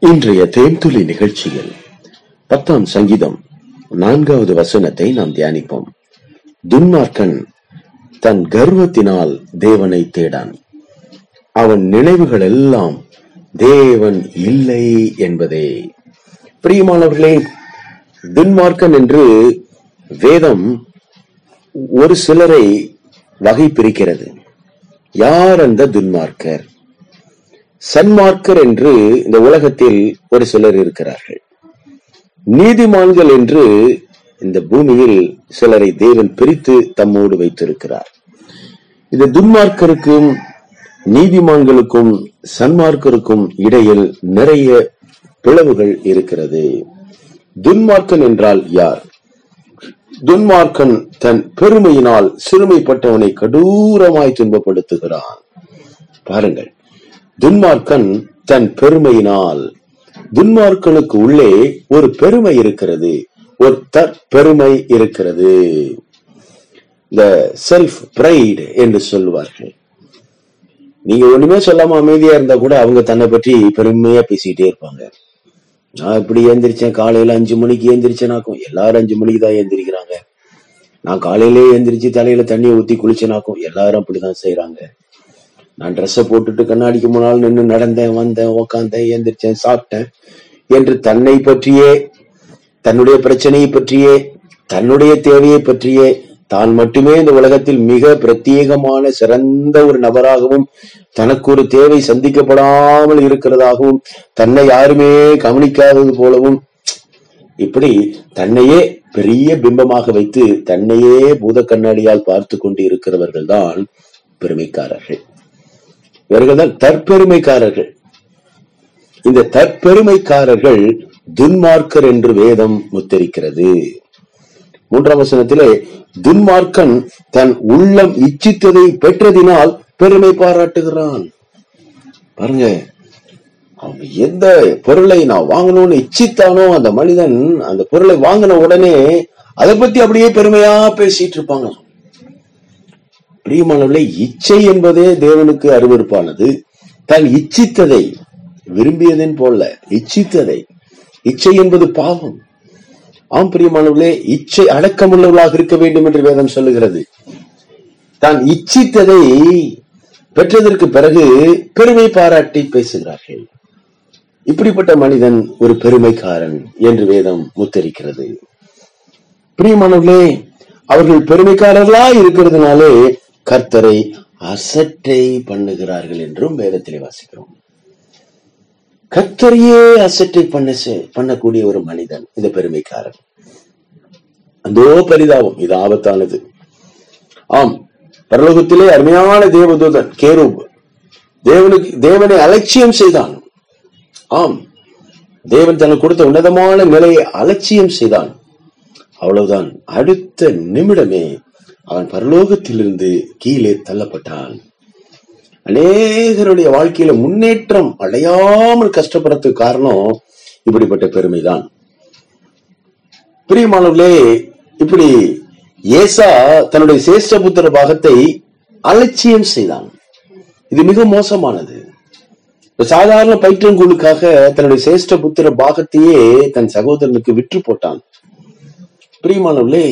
இன்றைய தேன்துளி நிகழ்ச்சியில் பத்தாம் சங்கீதம் நான்காவது வசனத்தை நாம் தியானிப்போம். துன்மார்க்கன் தன் கர்வத்தினால் தேவனை தேடான். அவன் நினைவுகள் எல்லாம் தேவன் இல்லை என்பதே. பிரியமானவர்களே துன்மார்க்கன் என்று வேதம் ஒரு சிலரை வகை பிரிக்கிறது யார் அந்த துன்மார்க்கர்? சன்மார்க்கர் என்று இந்த உலகத்தில் ஒரு சிலர் இருக்கிறார்கள். நீதிமான்கள் என்று இந்த பூமியில் சிலரை தேவன் பிரித்து தம்மோடு வைத்திருக்கிறார். இந்த துன்மார்க்கருக்கும் நீதிமான்களுக்கும் சன்மார்க்கருக்கும் இடையில் நிறைய பிளவுகள் இருக்கிறது. துன்மார்க்கன் என்றால் யார்? துன்மார்க்கன் தன் பெருமையினால் சிறுமைப்பட்டவனை கடூரமாய் துன்பப்படுத்துகிறான். பாருங்கள் துன்மார்க்கன் தன் பெருமையினால். துன்மார்க்கனுக்கு உள்ளே ஒரு பெருமை இருக்கிறது. ஒரு தற்பெருமை இருக்கிறது. இந்த செல்ஃப் பிரைடு என்று சொல்லுவார்கள் நீங்க ஒண்ணுமே சொல்லாம அமைதியா இருந்தா கூட அவங்க தன்னை பற்றி பெருமையா பேசிக்கிட்டே இருப்பாங்க. நான் இப்படி எந்திரிச்சேன் காலையில அஞ்சு மணிக்கு எந்திரிச்சேனாக்கும் எல்லாரும் அஞ்சு மணிக்கு தான் எந்திரிக்கிறாங்க. நான் காலையிலே எந்திரிச்சு தலையில தண்ணியை ஊத்தி குளிச்சேனாக்கும் எல்லாரும் அப்படிதான் செய்யறாங்க நான் ட்ரெஸ்ஸை போட்டுட்டு கண்ணாடிக்கு முன்னால் நின்று நடந்தேன் வந்தேன் உக்காந்தேன் எந்திரிச்சேன் சாப்பிட்டேன் என்று தன்னை பற்றியே தன்னுடைய பிரச்சனையை பற்றியே தன்னுடைய தேவையை பற்றியே தான் மட்டுமே இந்த உலகத்தில் மிக பிரத்யேகமான சிறந்த ஒரு நபராகவும் தனக்கு ஒரு தேவை சந்திக்கப்படாமல் இருக்கிறதாகவும் தன்னை யாருமே கவனிக்காதது போலவும் இப்படி தன்னையே பெரிய பிம்பமாக வைத்து தன்னையே பூத கண்ணாடியால் பார்த்து கொண்டு இருக்கிறவர்கள் தான் பெருமைக்காரர்கள். இவர்கள் தான் தற்பெருமைக்காரர்கள். இந்த தற்பெருமைக்காரர்கள் துன்மார்க்கர் என்று வேதம் முத்தரிக்கிறது. மூன்றாம் வசனத்திலே துன்மார்க்கன் தன் உள்ளம் இச்சித்ததை பெற்றதினால் பெருமை பாராட்டுகிறான். பாருங்க அவன் எந்த பொருளை நான் வாங்கணும்னு இச்சித்தானோ அந்த மனிதன் அந்த பொருளை வாங்கின உடனே அதை பத்தி அப்படியே பெருமையா பேசிட்டு இருப்பாங்க. பிரியமானவர்களே இச்சை என்பதே தேவனுக்கு அருவறுப்பானது தான் இச்சித்ததை விரும்பியதன் போல இச்சித்ததை. இச்சை என்பது பாவம். ஆம் பிரியமானவர்களே இச்சை அடக்கமுள்ளவர்களாக இருக்க வேண்டும் என்று வேதம் சொல்லுகிறது. தான் இச்சித்ததை பெற்றதற்கு பிறகு பெருமை பாராட்டி பேசுகிறார்கள். இப்படிப்பட்ட மனிதன் ஒரு பெருமைக்காரன் என்று வேதம் முத்தரிக்கிறது பிரியமானவர்களே அவர்கள் பெருமைக்காரர்களா இருக்கிறதுனாலே கர்த்தரை அசட்டை பண்ணுகிறார்கள் என்றும் வேதத்திலே வாசிக்கிறோம். கர்த்தரையே அசட்டை பண்ண பண்ணக்கூடிய ஒரு மனிதன் இந்த பெருமைக்காரன். அந்த பரிதாபம் இது ஆபத்தானது. ஆம் பரலோகத்திலே அருமையான தேவதூதன் கேரூப் தேவனுக்கு தேவனை அலட்சியம் செய்தான். ஆம் தேவன் தனக்கு கொடுத்த உன்னதமான நிலையை அலட்சியம் செய்தான். அவ்வளவுதான் அடுத்த நிமிடமே அவன் பரலோகத்திலிருந்து கீழே தள்ளப்பட்டான். அநேகருடைய வாழ்க்கையில முன்னேற்றம் அடையாமல் கஷ்டப்படுறதுக்கு காரணம் இப்படிப்பட்ட பெருமைதான். பிரியமானவர்களே இப்படி ஏசா தன்னுடைய சேஷ்டபுத்திர பாகத்தை அலட்சியம் செய்தான். இது மிக மோசமானது. சாதாரண பயிற்றங்குழுக்காக தன்னுடைய சேஷ்ட புத்திர பாகத்தையே தன் சகோதரனுக்கு விற்று போட்டான். பிரியமானவர்களே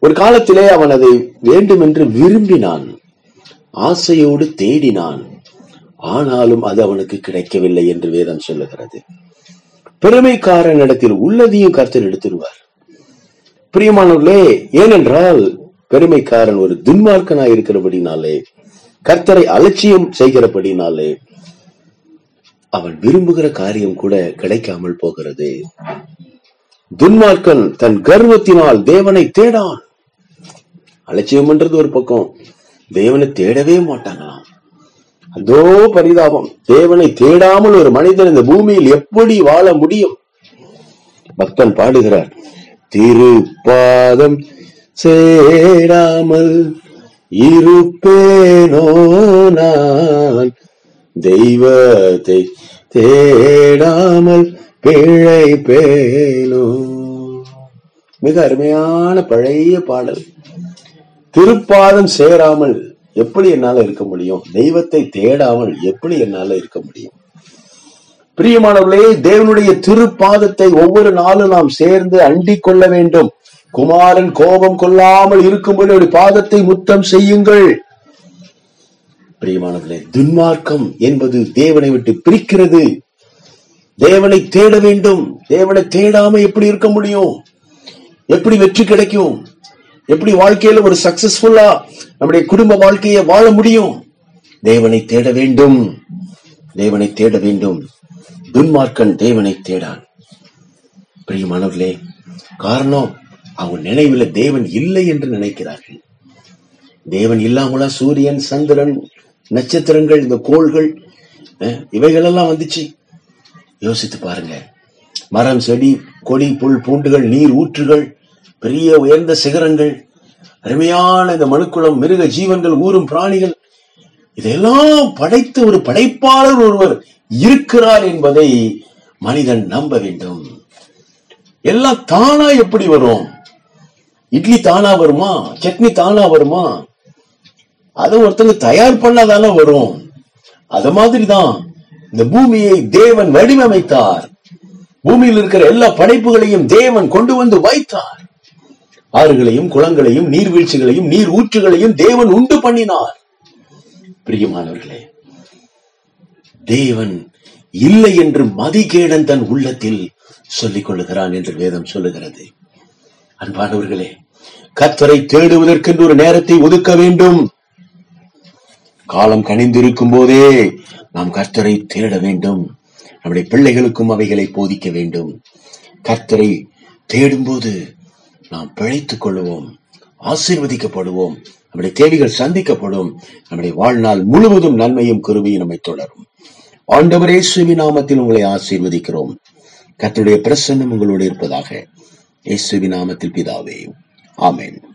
ஒரு காலத்திலே அவன் அதை வேண்டுமென்று விரும்பினான். ஆசையோடு தேடினான். ஆனாலும் அது அவனுக்கு கிடைக்கவில்லை என்று வேதம் சொல்லுகிறது. பெருமைக்காரனிடத்தில் உள்ளதையும் கருத்தில் எடுத்துருவார். பிரியமானவர்களே ஏனென்றால் பெருமைக்காரன் ஒரு துன்மார்க்கனாய் இருக்கிறபடினாலே கர்த்தரை அலட்சியம் செய்கிறபடினாலே அவன் விரும்புகிற காரியம் கூட கிடைக்காமல் போகிறது. துன்மார்க்கன் தன் கர்வத்தினால் தேவனை தேடான். அலட்சியம் பண்றது ஒரு பக்கம். தேவனை தேடவே மாட்டாங்களாம். அதோ பரிதாபம். தேவனை தேடாமல் ஒரு மனிதன் இந்த பூமியில் எப்படி வாழ முடியும்? பக்தன் பாடுகிறார் திருப்பாதம் சேராமல் இருப்பேனோ நான்? தெய்வத்தை தேடாமல் பிழைப்பேனோ? மிக அருமையான பழைய பாடல். திருப்பாதம் சேராமல் எப்படி என்னால இருக்க முடியும்? தெய்வத்தை தேடாமல் எப்படி என்னால இருக்க முடியும்? பிரியமானவர்களே தேவனுடைய திருப்பாதத்தை ஒவ்வொரு நாளும் நாம் சேர்ந்து அண்டிக் கொள்ள வேண்டும். குமாரன் கோபம் கொள்ளாமல் இருக்கும்போது பாதத்தை முத்தம் செய்யுங்கள். பிரியமானவர்களே துன்மார்க்கம் என்பது தேவனை விட்டு பிரிக்கிறது. தேவனை தேட வேண்டும். தேவனை தேடாம எப்படி இருக்க முடியும்? எப்படி வெற்றி கிடைக்கும்? எப்படி வாழ்க்கையில ஒரு சக்சஸ்ஃபுல்லா நம்முடைய குடும்ப வாழ்க்கையை வாழ முடியும்? தேவனை தேட வேண்டும். தேவனை தேட வேண்டும். துன்மார்க்கன் தேவனை தேடான். பிரியமானவர்களே காரணம் அவங்க நினைவுல தேவன் இல்லை என்று நினைக்கிறார்கள். தேவன் இல்லாமலா சூரியன் சந்திரன் நட்சத்திரங்கள் இந்த கோள்கள் இவைகள் இவைகளெல்லாம் வந்துச்சு. யோசித்து பாருங்க. மரம் செடி கொடி புல் பூண்டுகள் நீர் ஊற்றுகள் பெரிய உயர்ந்த சிகரங்கள் அருமையான இந்த மனுக்குளம் மிருக ஜீவன்கள் ஊரும் பிராணிகள் இதெல்லாம் படைத்த ஒரு படைப்பாளர் ஒருவர் இருக்கிறார் என்பதை மனிதன் நம்ப வேண்டும். எல்லாம் தானா எப்படி வரும்? இட்லி தானா வருமா? சட்னி தானா வருமா? அதை ஒருத்தங்க தயார் பண்ணாதானே வரும். அத மாதிரிதான் இந்த பூமியை தேவன் வடிவமைத்தார். பூமியில் இருக்கிற எல்லா படைப்புகளையும் தேவன் கொண்டு வந்து வைத்தார். ஆறுகளையும் குளங்களையும் நீர்வீழ்ச்சிகளையும் நீர் ஊற்றுகளையும் தேவன் உண்டு பண்ணினார். பிரியமானவர்களே தேவன் இல்லை என்று மதிகேடன் தன் உள்ளத்தில் சொல்லிக் கொள்ளுகிறான் என்று வேதம் சொல்லுகிறது. அன்பானவர்களே கத்தரை தேடுவதற்கென்று ஒரு நேரத்தை ஒதுக்க வேண்டும். காலம் கணிந்திருக்கும் போதே நாம் கர்த்தரை தேட வேண்டும். நம்முடைய பிள்ளைகளுக்கும் அவைகளை போதிக்க வேண்டும். கர்த்தரை தேடும்போது நாம் பிழைத்துக் கொள்வோம் ஆசீர்வதிக்கப்படுவோம் நம்முடைய தேவைகள் சந்திக்கப்படும் நம்முடைய வாழ்நாள் முழுவதும் நன்மையும் கருவியும் நம்மை தொடரும். ஆண்டவரே சுவி நாமத்தில் உங்களை ஆசீர்வதிக்கிறோம். கத்தருடைய பிரசன்னம் உங்களோடு இருப்பதாக இயேசுவி நாமத்தில் பிதாவே. ஆமேன்.